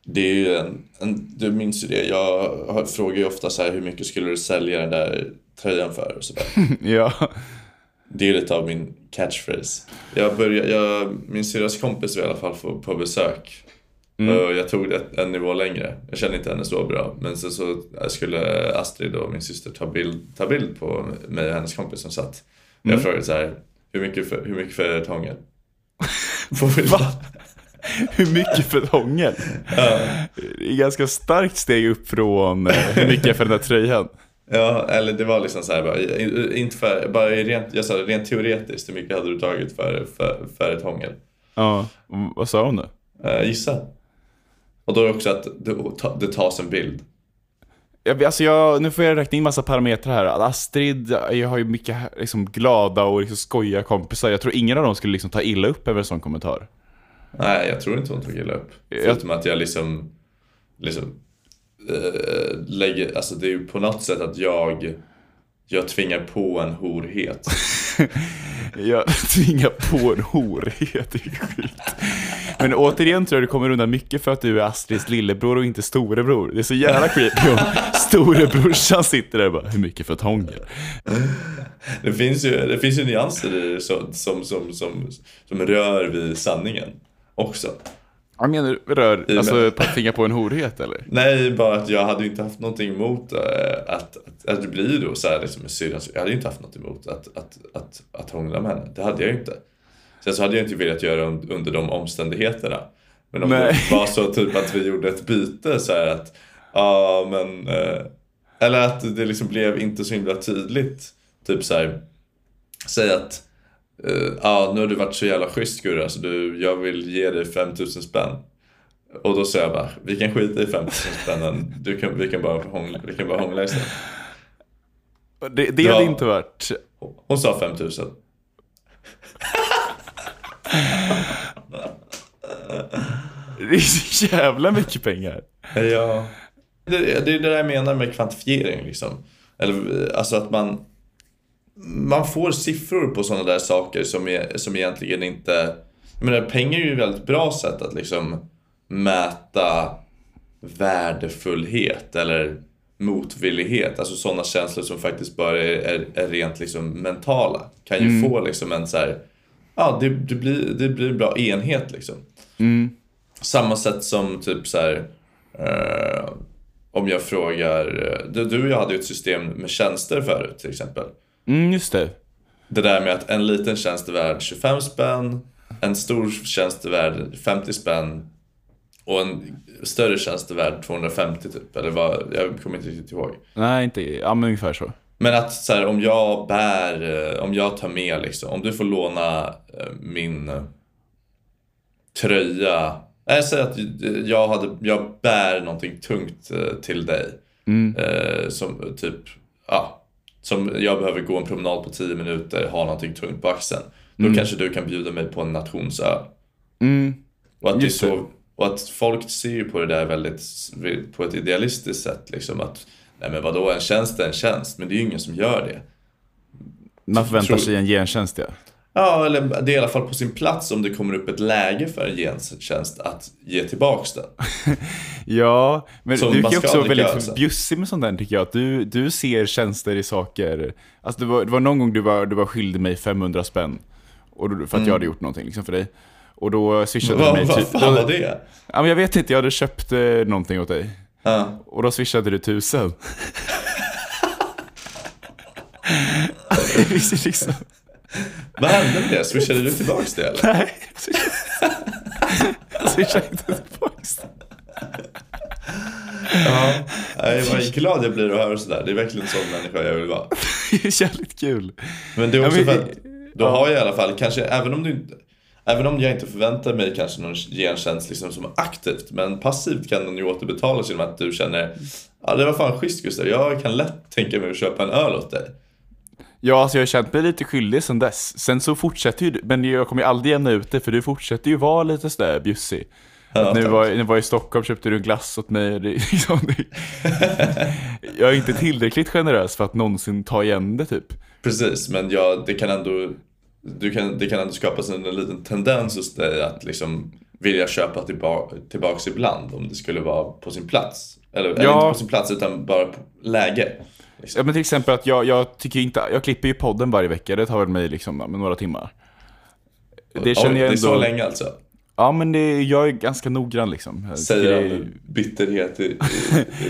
Det är ju en, en, du minns ju det, jag frågar ju ofta så här hur mycket skulle du sälja den där tröjan för och sådär. Ja. Det är lite av min catchphrase. Jag började, jag, min syrras kompis var i alla fall på, på besök. Och jag tog det en nivå längre. Jag kände inte henne så bra. Men sen så skulle Astrid och min syster ta bild, ta bild på mig och hennes kompis som satt. Och Jag frågade så här, hur mycket för, hur mycket för ett hångel? På bild. Va? Hur mycket för? Det är ganska starkt steg upp från eh, hur mycket för den där tröjan. Ja, eller det var liksom så här, bara, inte för, bara rent, jag sa rent teoretiskt, hur mycket hade du tagit för, för, för ett hångel? Ja, vad sa hon då? Uh, gissa. Och då är det också att det, tas en bild. Jag, alltså jag, nu får jag räkna in massa parametrar här. Astrid, jag har ju mycket liksom, glada och liksom, skojiga kompisar. Jag tror ingen av dem skulle liksom, ta illa upp över en sån kommentar. Nej, jag tror inte hon tog illa upp. Jag- Förutom att jag liksom, liksom eh, lägger, alltså det är ju på något sätt att jag, jag tvingar på en horhet. Jag tvingar på en horhet, det är sjukt. Men återigen tror jag du kommer undan mycket för att du är Astrids lillebror och inte storebror. Det är så jävla creepy om storebrorsan sitter där och bara, hur mycket för ett hångel? Det finns ju, det finns ju nyanser så, som, som, som, som rör vid sanningen också. Jag menar rör, I- alltså på att tvinga på en horhet eller? Nej, bara att jag hade inte haft någonting emot eh, att, att, att det blir då så här liksom med syrran. Jag hade inte haft något emot att, att, att, att hångla med henne. Det hade jag ju inte. Sen så hade jag inte velat göra un- under de omständigheterna. Men om Nej. det var så typ att vi gjorde ett byte så här att, ja men, eh, eller att det liksom blev inte så himla tydligt. Typ så här, säg att, eh, ja nu har du varit så jävla schysst Gurra så du, jag vill ge dig 5000 spänn. Och då sa jag bara, vi kan skita i 5000 spännen, du kan, vi, kan bara hångla, vi kan bara hångla istället. Det, det hade inte varit... Hon sa 5000. Det är så jävla mycket pengar. Ja. Det, det är det jag menar med kvantifiering liksom. Eller alltså att man man får siffror på sådana där saker som, är, som egentligen inte... Jag menar, pengar är ju ett väldigt bra sätt att liksom mäta värdefullhet eller motvillighet. Alltså sådana känslor som faktiskt bara är, är, är rent liksom mentala. Kan ju få liksom en så här... Ja, det, det, blir, det blir bra enhet liksom. Samma sätt som typ så här. Eh, om jag frågar, eh, du, du och jag hade ju ett system med tjänster förut till exempel. Mm, just det. Det där med att en liten tjänst är värd 25 spänn, en stor tjänst är värd 50 spänn och en större tjänst är värd 250 typ. Eller vad, jag kommer inte riktigt ihåg. Nej, inte, ja men ungefär så. Men att så här, om jag bär, eh, om jag tar med liksom, om du får låna eh, min eh, tröja. Nej, säg att jag, hade, jag bär någonting tungt till dig. Eh, som typ, ja, som jag behöver gå en promenad på 10 minuter, ha någonting tungt på axeln. Då kanske du kan bjuda mig på en nationsöl. Mm. Och att, Just det. så, och att folk ser ju på det där väldigt, på ett idealistiskt sätt. Liksom att, nej men vadå, en tjänst är en tjänst, men det är ju ingen som gör det. Man förväntar sig en gentjänst ja. Ja, eller det är i alla fall på sin plats om det kommer upp ett läge för en gentjänst att ge tillbaks den. Ja, men Som du ska också väldigt göra. bjussig med sånt där tycker jag. Att du, du ser tjänster i saker. Alltså det var, det var någon gång du var, du var skyldig mig 500 spänn. Och för att jag hade gjort någonting liksom för dig. Och då swishade du Vad mig... vad ty- fan var det? Ja, men jag vet inte, jag hade köpt eh, någonting åt dig. Ja. Och då swishade du tusen. Det liksom... Vad hände med det? Swishade du tillbaks det eller? Nej, jag swishade inte tillbaks. Ja. Nej, vad glad jag blir att höra sådär. Det är verkligen en sån människa jag vill vara. Det är jävligt kul. Men det är också Ja, men- för att då har jag i alla fall, kanske även om du inte Även om jag inte förväntar mig kanske någon gentjänst liksom som aktivt, men passivt kan den ju återbetalas genom att du känner Ja det var fan schysst Gustav, jag kan lätt tänka mig att köpa en öl åt dig. Ja, alltså jag har känt mig lite skyldig sen dess. Sen så fortsätter ju du, men jag kommer ju aldrig jämna ut det, för du fortsätter ju vara lite sådär bjussig. Ja, när, vi var, när vi var i Stockholm köpte du en glass åt mig. Liksom, jag är inte tillräckligt generös för att någonsin ta igen det typ. Precis, men ja, det kan ändå du kan, det kan ändå skapas en, en liten tendens hos dig att liksom vilja köpa tillba tillbaks ibland om det skulle vara på sin plats. Eller, eller Ja. inte på sin plats utan bara på läge. Liksom. Ja, men till exempel att jag, jag tycker inte, jag klipper ju podden varje vecka, det tar väl mig liksom med några timmar. Det känner Oj, jag det är så ändå. länge alltså. Ja men det, jag är ganska noggrann liksom. Jag Säger det han med bitterhet i, i, i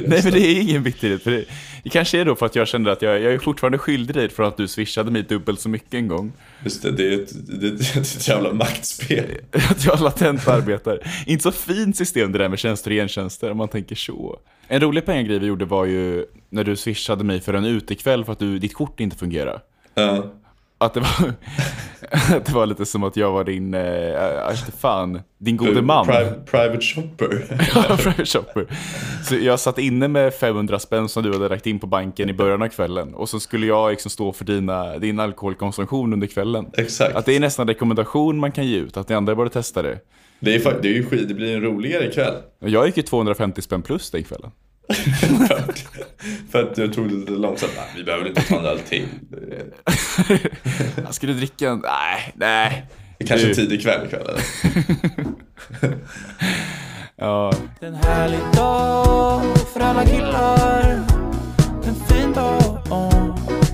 Nej men det är ingen bitterhet. För det, det kanske är då för att jag kände att jag, jag är fortfarande skyldig dig för att du swishade mig dubbelt så mycket en gång. Just det, det är ett, det är ett jävla maktspel. Att jag latent arbetar. Inte så fint system det där med tjänster och gentjänster om man tänker så. En rolig pengagrej vi gjorde var ju när du swishade mig för en utekväll för att du, ditt kort inte fungerar. Ja. Att det var, att det var lite som att jag var din, inte fan, din gode man. Pri- private shopper. Ja, private shopper. Så jag satt inne med 500 spänn som du hade lagt in på banken i början av kvällen. Och så skulle jag liksom stå för dina, din alkoholkonsumtion under kvällen. Exakt. Att det är nästan en rekommendation man kan ge ut, att ni andra borde testa det. Det är, det är ju skit, det blir en roligare kväll. Jag gick ju 250 spänn plus den kvällen. För, att, för att jag tog det lite långsamt. Nej, vi behöver inte ta en öl till. Jag skulle dricka en, nej, nej. Kanske Du- tidig kväll ikväll. eller? Ja, En härlig dag för alla killar En fin dag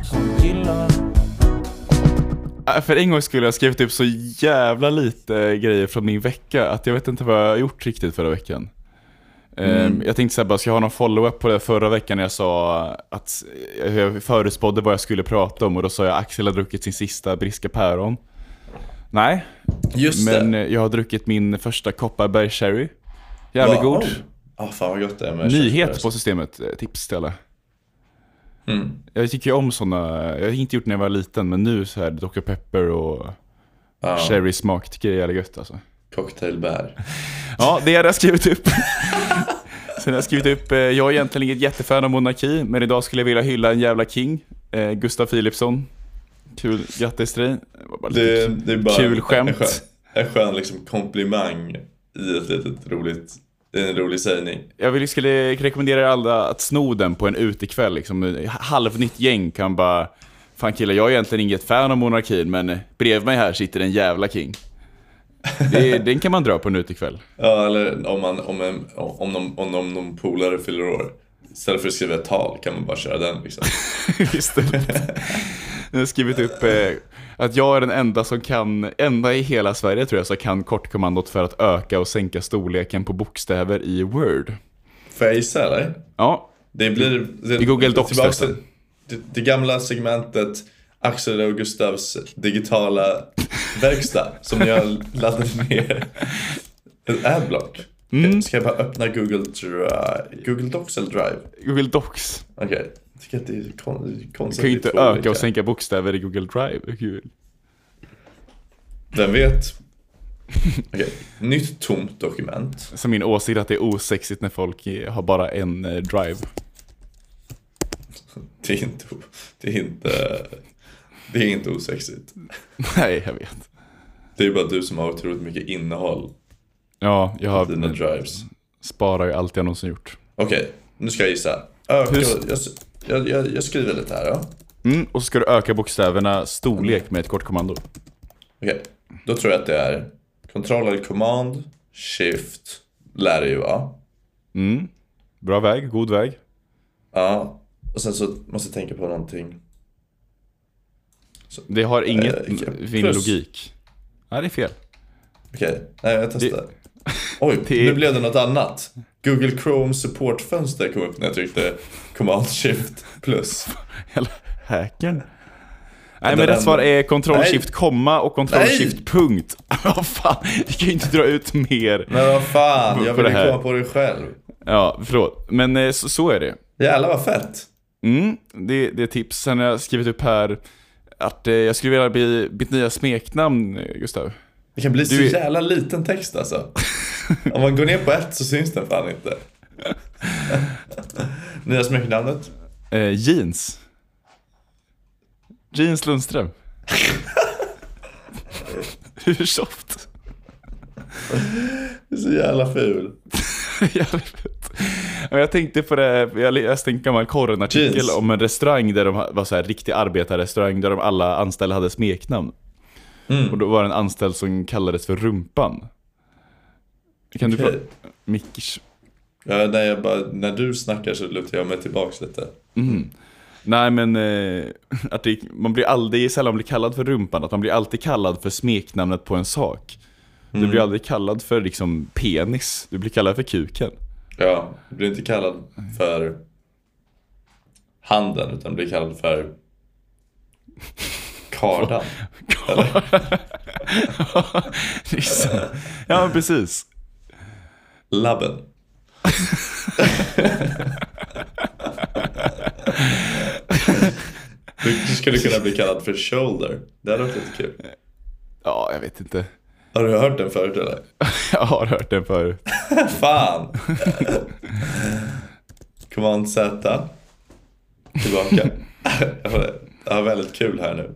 som gillar Äh, För en gång skulle jag skrivit upp så jävla lite grejer från min vecka att jag vet inte vad jag har gjort riktigt förra veckan. Ehm, Jag tänkte bara, ska jag ha någon follow-up på det förra veckan när jag sa att jag förutspådde vad jag skulle prata om och då sa jag Axel har druckit sin sista briska päron. Nej, Just men det. jag har druckit min första Kopparberg Cherry. Jävligt Wow. god. Ja, fan vad gott det är med Nyhet på systemet, eh, tips till alla. Mm. Jag tycker ju om sådana, jag har inte gjort när jag var liten men nu så här Dr. Pepper och Ja, Cherry smak tycker jag är jävligt gött alltså. Cocktailbär. Ja, det hade jag skrivit upp. Sen har jag skrivit upp, eh, jag är egentligen inget jättefan av monarki, men idag skulle jag vilja hylla en jävla king, eh, Gustav Philipsson. Kul, grattis till dig. Det Det, är bara Kul en skämt. skön, en skön liksom komplimang i ett litet roligt, en rolig sägning. Jag vill, skulle rekommendera er alla att sno den på en utekväll. Liksom. Halvnytt gäng kan bara, fan killar, jag är egentligen inget fan av monarkin, men bredvid mig här sitter en jävla king. Det, den kan man dra på en utekväll. Ja, eller om, man, om, en, om, någon, om någon, någon polare fyller år. Istället för att skriva ett tal kan man bara köra den liksom. Istället. Jag har skrivit upp, eh, att jag är den enda som kan, enda i hela Sverige tror jag, som kan kortkommandot för att öka och sänka storleken på bokstäver i Word. Får jag gissa eller? Ja, Det blir... Det, I Google Docs till det, det gamla segmentet Axel och Gustavs digitala verkstad som jag laddade ner. Ett adblock. Mm. Ska jag bara öppna Google Drive? Google Docs eller Drive? Google Docs. Okej. Jag tycker att det är kon- Du konstigt. kan ju inte öka olika. och sänka bokstäver i Google Drive. Kul. Vem vet? Okej. Nytt tomt dokument. Så min åsikt är att det är osexigt när folk har bara en eh, drive. Det är inte... Det är inte... Det är inte osexigt. Nej, jag vet. Det är bara du som har otroligt mycket innehåll Ja, jag i dina har, drives. sparar ju allt jag någonsin gjort. Okej, nu ska jag gissa. Öka, Hur- jag, jag, jag, jag skriver lite här då. Mm, och så ska du öka bokstäverna storlek med ett kortkommando. Okej, då tror jag att det är Ctrl eller Command, Shift, lär det ju va? Mm. Bra väg, god väg. Ja, och sen så måste jag tänka på någonting. Det har inget, Eh, fin plus. logik. Nej, det är fel. Okej, nej jag testar. Det- Oj, det- nu blev det något annat. Google Chrome supportfönster kom upp när jag tryckte Command Shift plus. Eller hackern. Nej, men rätt svar är Ctrl. Shift komma och Ctrl. Shift punkt. Vad fan, vi kan ju inte dra ut mer. Men vad fan, jag ville här. komma på det själv. Ja, förlåt. Men eh, så, så är det. Jävlar vad fett. Mm, det, det är tips. Sen har jag skrivit upp här att eh, jag skulle vilja bli mitt nya smeknamn, Gustav. Det kan bli så Du är- jävla liten text alltså. Om man går ner på ett så syns den fan inte. Nya smeknamnet? Eh, jeans. Jeans Lundström. Hur soft? Det är så jävla ful. Jävligt fett. Jag tänkte på det, jag läste en gammal korrenartikel om en restaurang där de var så här riktig arbetarrestaurang där de alla anställda hade smeknamn. Mm. Och då var det en anställd som kallades för Rumpan. Kan du Okej. få... Mickers... Ja, när, jag bara, när du snackar så lutar jag mig tillbaks lite. Mm. Nej men, eh, att det, man blir aldrig, sällan blir kallad för Rumpan, att man blir alltid kallad för smeknamnet på en sak. Du Mm. blir aldrig kallad för liksom penis, du blir kallad för kuken. Ja, du blir inte kallad för handen utan blir kallad för kardan. Ja precis. Labben. Du skulle kunna bli kallad för shoulder. Det hade varit lite kul. Ja, jag vet inte. Har du hört den förut eller? Jag har hört den förut. Fan! Command Z. Tillbaka. Jag har- väldigt kul här nu.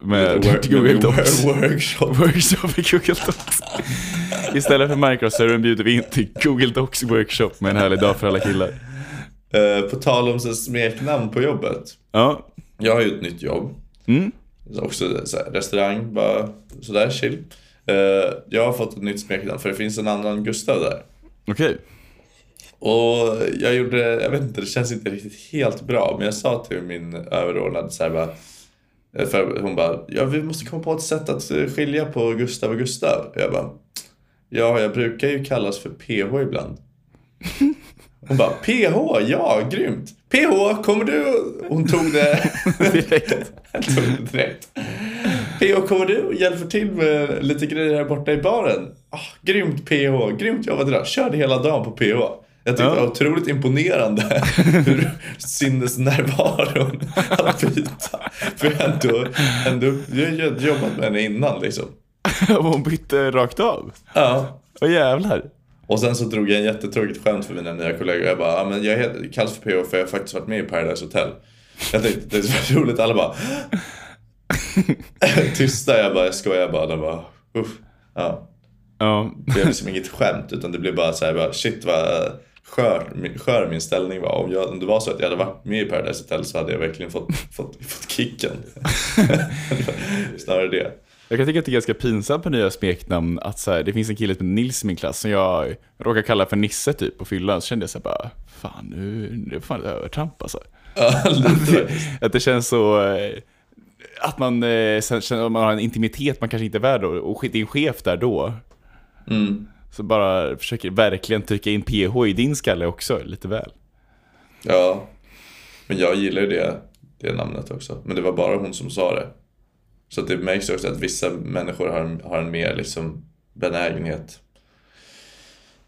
Med Work- Google med Docs. Workshop. Workshop i Google Docs. Istället för Microservern bjuder vi in till Google Docs Workshop med en härlig dag för alla killar. Eh, på tal om smeknamn på jobbet. Ja. Jag har ju ett nytt jobb. Mm. Så Också så här, restaurang, bara sådär chill. Eh, jag har fått ett nytt smeknamn för det finns en annan Gustav där. Okej. Och jag gjorde, jag vet inte, det känns inte riktigt helt bra. Men jag sa till min överordnade så här bara. eh, För hon bara, ja vi måste komma på ett sätt att eh, skilja på Gustav och Gustav. Jag bara, ja jag brukar ju kallas för PH ibland. Hon bara, PH, ja grymt. PH, kommer du? Hon tog det Direkt. Tog det direkt. PH, kommer du och hjälper till med lite grejer här borta i baren? Ah, grymt PH, grymt jobbat idag. Körde hela dagen på PH. Jag tyckte Ja. det var otroligt imponerande hur sinnesnärvaron att byta. För jag ändå, ändå, jag har jobbat med henne innan liksom. Hon bytte rakt av. Ja. Åh jävlar. Och sen så drog jag en jättetråkigt skämt för mina nya kollegor. Jag bara, men jag heter- kallas för PH för jag har faktiskt varit med i Paradise Hotel. Jag tänkte, det är så roligt. Alla bara, tysta. Jag bara, jag skojar bara. De bara, uff. Ja. Ja. Det blev liksom inget skämt utan det blev bara så här, bara, shit vad skör, skör min ställning var. Om, jag, om det var så att jag hade varit med i Paradise Hotel så hade jag verkligen fått, fått, fått kicken. Snarare det. Jag kan tycka att det är ganska pinsamt med nya smeknamn. Att så här, det finns en kille som heter Nils i min klass som jag råkar kalla för Nisse typ på fyllan. Så kände jag så här bara, fan nu, det är fan ett övertramp alltså. Ja, lite faktiskt. Att det känns så, eh, att man eh, känner att man har en intimitet man kanske inte är värd och en chef där då. Mm. Så bara försöker verkligen trycka in PH i din skalle också, lite väl. Ja, men jag gillar ju det, det namnet också. Men det var bara hon som sa det. Så det märks också att vissa människor har, har en mer liksom benägenhet.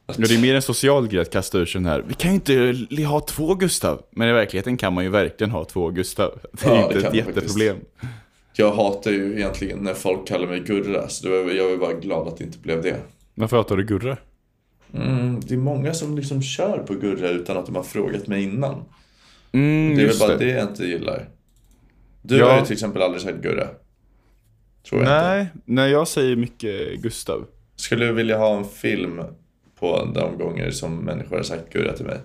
Att, Ja, det är mer en social grej att kasta ur sig den här. Vi kan ju inte ha två Gustav. Men i verkligheten kan man ju verkligen ha två Gustav. Det är Ja, ju det inte ett jätteproblem. Jag hatar ju egentligen när folk kallar mig Gurra, så är jag är bara glad att det inte blev det. Varför hatar du Gurra? Mm, det är många som liksom kör på Gurra utan att de har frågat mig innan. Mm, Det är väl bara det. det jag inte gillar. Du Ja. har ju till exempel aldrig sagt Gurra. Tror jag inte. Nej, nej, jag säger mycket Gustav. Skulle du vilja ha en film på de gånger som människor har sagt Gurra till mig?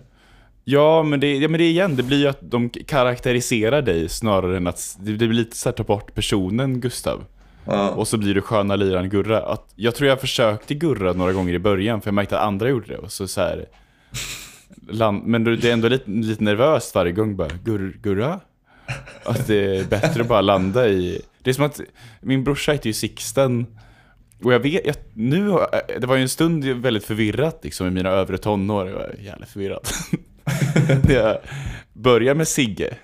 Ja, men det, ja, men det igen, det blir ju att de karaktäriserar dig snarare än att det blir lite så här ta bort personen Gustav. Ja. Och så blir du sköna liran Gurra. Att, jag tror jag försökte Gurra några gånger i början för jag märkte att andra gjorde det. Och så så här, land, men det är ändå lite, lite nervöst varje gång bara, Gur, Gurra? Att det är bättre att bara landa i... Det är som att min brorsa heter ju Sixten. Och jag vet, jag, nu, det var ju en stund väldigt förvirrat liksom i mina övre tonår. Jag var jävligt förvirrad. Jag började med Sigge.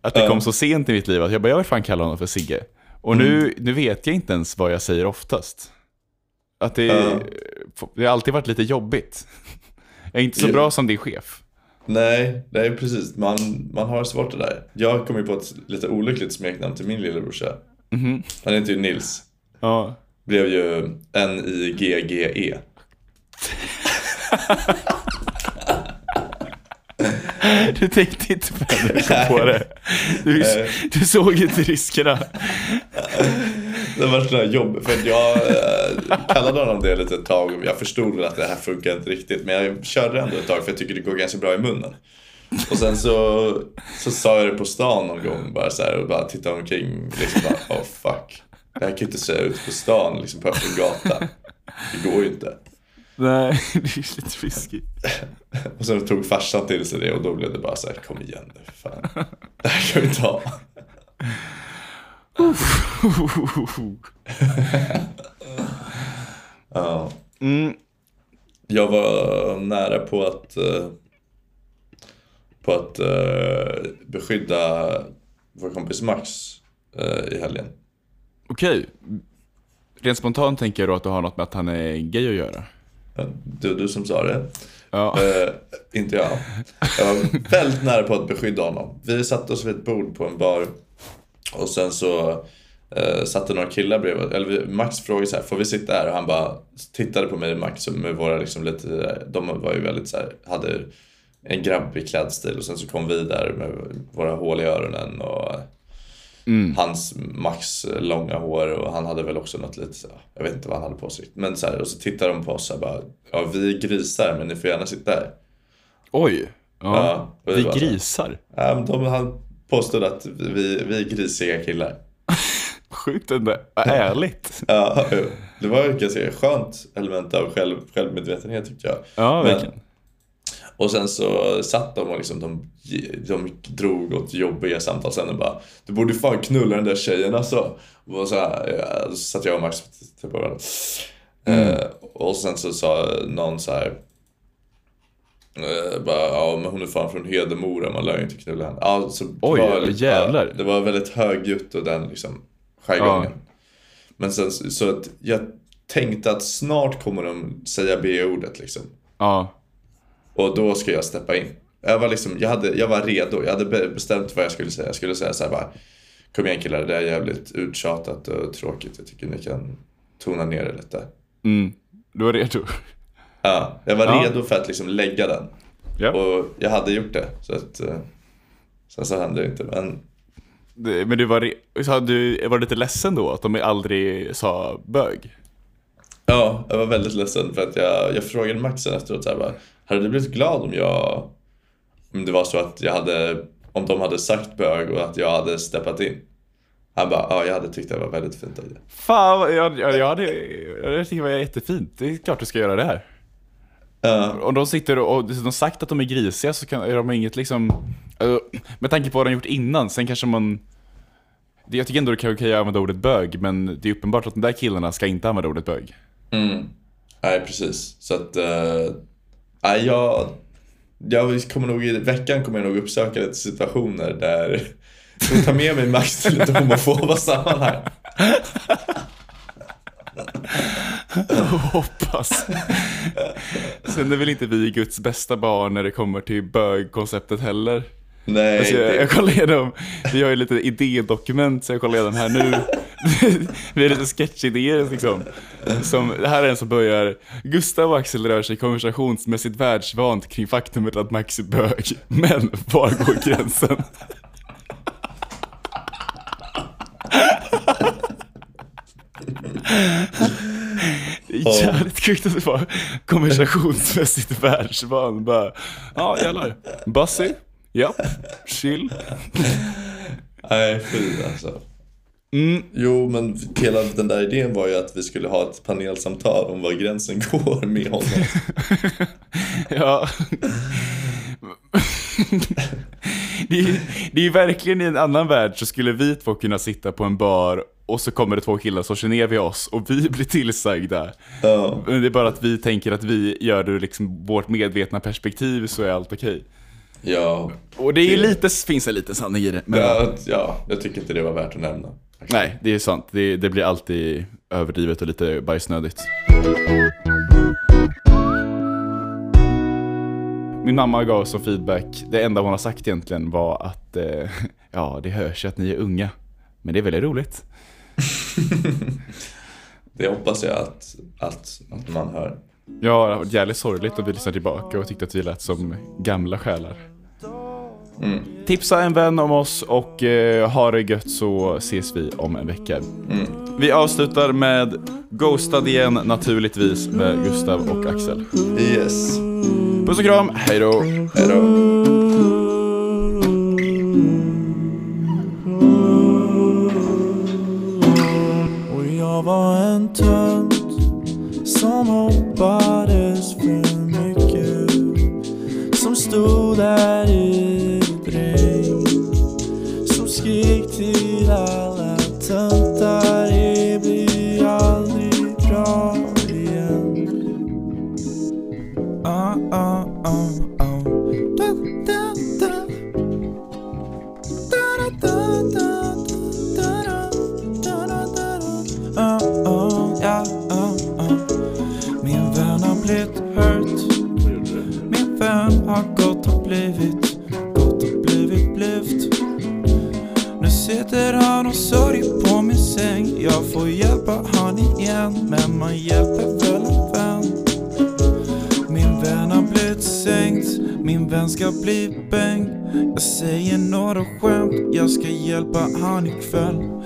Att det kom så sent i mitt liv att jag bara, jag vill fan kalla honom för Sigge. Och nu, nu vet jag inte ens vad jag säger oftast. Att det, Ja. det har alltid varit lite jobbigt. Jag är inte så Ja. bra som din chef. Nej, det är precis. Man, man har svårt det där. Jag kom ju på ett lite olyckligt smeknamn till min lillebrorsa. Mhm. Han heter ju Nils. Ja. Blev ju N-I-G-G-E. Du tänkte inte på det du kom på det. Du, du såg inte riskerna. Det var sådär jobb, för jag eh, kallade honom det lite ett tag jag förstod väl att det här funkar inte riktigt. Men jag körde ändå ett tag för jag tycker det går ganska bra i munnen. Och sen så, så sa jag det på stan någon gång bara så här och bara tittade omkring. Liksom bara, oh fuck. Det här kan jag inte säga ut på stan, liksom på öppen gata. Det går ju inte. Nej, det är lite risky. Och sen tog farsan till sig det och då blev det bara så här, kom igen nu, fan. Det här kan vi ta. Ja. Mm. Jag var nära på att eh, på att eh, beskydda vår kompis Max eh, i helgen. Okej. Rent spontant tänker jag då att det har något med att han är gay att göra. Du, du som sa det. Ja. Eh, inte jag. Jag var väldigt nära på att beskydda honom. Vi satte oss vid ett bord på en bar och sen så eh, satt det några killar bredvid. Eller Max frågade så här, får vi sitta här? Och han bara tittade på mig och Max med våra liksom lite, de var ju väldigt så här, hade en grabbig klädstil och sen så kom vi där med våra hål i öronen och Mm. hans Max långa hår och han hade väl också något lite, jag vet inte vad han hade på sig. Men så här, och så tittade de på oss och bara, ja vi grisar men ni får gärna sitta här. Oj. Ja. Ja, vi bara- grisar. Ja, men de, han påstod att vi, vi är grisiga killar. Sjukt ändå. Ärligt. Ja, det var ett ganska skönt element av själv, självmedvetenhet tyckte jag. Ja, Men- verkligen. Och sen så satt de och liksom, de, de drog åt jobbiga samtal sen och bara Du borde fan knulla den där tjejen alltså. Och så, här, ja, så satt jag och Max och tittade på varandra. Eh, och sen så sa någon så här. Eh, bara, ja men hon är fan från Hedemora, man lär ju inte knulla henne. Ja, så det Oj, var, jävlar. Ja, det var väldigt högljutt och den liksom jargongen. Men sen så så att jag tänkte att snart kommer de säga B-ordet liksom. Ja. Och då ska jag steppa in. Jag var, liksom, jag, hade, jag var redo, jag hade be- bestämt vad jag skulle säga. Jag skulle säga så här bara, kom igen killar, det är jävligt uttjatat och tråkigt. Jag tycker ni kan tona ner det lite. Mm. Du var redo. Ja, jag var Ja. redo för att liksom lägga den. Ja. Och jag hade gjort det. Så att, eh, sen så hände det inte. Men Det- Men du var, så du var lite ledsen då att de aldrig sa bög? ja, jag var väldigt ledsen för att jag, jag frågade Maxen efteråt så här bara, hade du blivit glad om jag, om det var så att jag hade, om de hade sagt bög och att jag hade steppat in? Han bara, ja jag hade tyckt det var väldigt fint av dig. Fan, jag, jag, jag, hade, jag tycker det var jättefint. Det är klart du ska göra det här. Ja, Om de sitter och, de sagt att de är grisiga så kan, är de inget liksom... alltså, Med tanke på vad de gjort innan, sen kanske man... jag tycker ändå det är okej att använda ordet bög, men det är uppenbart att de där killarna ska inte använda ordet bög. Mm. Nej, precis. Så att, eh, nej, jag, jag kommer nog i veckan kommer jag nog uppsöka lite situationer där jag tar med mig Max till lite homofoba sammanhang. Hoppas. Sen är väl inte vi Guds bästa barn när det kommer till bögkonceptet heller. Nej, Alltså jag, jag kollar igenom, vi har ju lite idédokument så jag kollar igenom här nu. vi har lite sketchidéer liksom. Som, det här är en som börjar, Gustav och Axel rör sig konversationsmässigt världsvant kring faktumet att Max är bög. Men var går gränsen? Jävligt sjukt att det var konversationsmässigt världsvan. Bara, ja jävlar. Bussy? Japp. Chill. nej fy alltså. Mm, Jo, men hela den där idén var ju att vi skulle ha ett panelsamtal om var gränsen går med honom. ja. det, är, det är verkligen i en annan värld så skulle vi två kunna sitta på en bar och så kommer det två killar så känner vi oss och vi blir tillsagda. Ja, Men det är bara att vi tänker att vi gör det liksom vårt medvetna perspektiv så är allt okej. Ja, Och det är lite, finns en liten sanning i det. Men ja, ja, jag tycker inte det var värt att nämna. Nej, det är sant. Det, det blir alltid överdrivet och lite bajsnödigt. Min mamma gav som feedback, det enda hon har sagt egentligen var att eh, ja, det hörs ju att ni är unga. Men det är väldigt roligt. Det hoppas jag att, att, att man hör. Ja, det har varit jävligt sorgligt att vi lyssnade tillbaka och tyckte att vi lät som gamla själar. Mm. Tipsa en vän om oss och eh, ha det gött så ses vi om en vecka. Mm. Vi avslutar med Ghostad igen naturligtvis med Gustav och Axel. Yes, Puss och kram, hej då! Och jag var en tönt som hoppades för mycket. Som stod där i ett regn. Som skrek till alla töntar. Det blir aldrig bra igen. Ah, ah, ah, ah. Jag ska hjälpa han ikväll.